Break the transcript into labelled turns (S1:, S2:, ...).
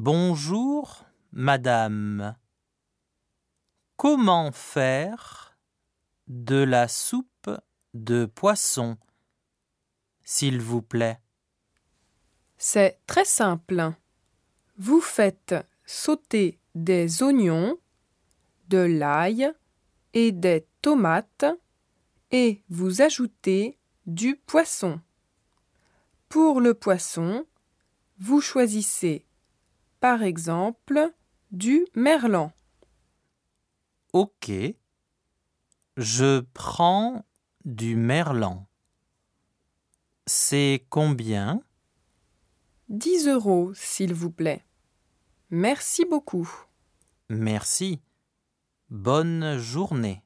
S1: Bonjour, madame. Comment faire de la soupe de poisson, s'il vous plaît?
S2: C'est très simple. Vous faites sauter des oignons, de l'ail et des tomates et vous ajoutez du poisson. Pour le poisson, vous choisissez par exemple du merlan.
S1: Ok. Je prends du merlan. C'est combien?
S2: 10 euros, s'il vous plaît. Merci beaucoup.
S1: Merci. Bonne journée.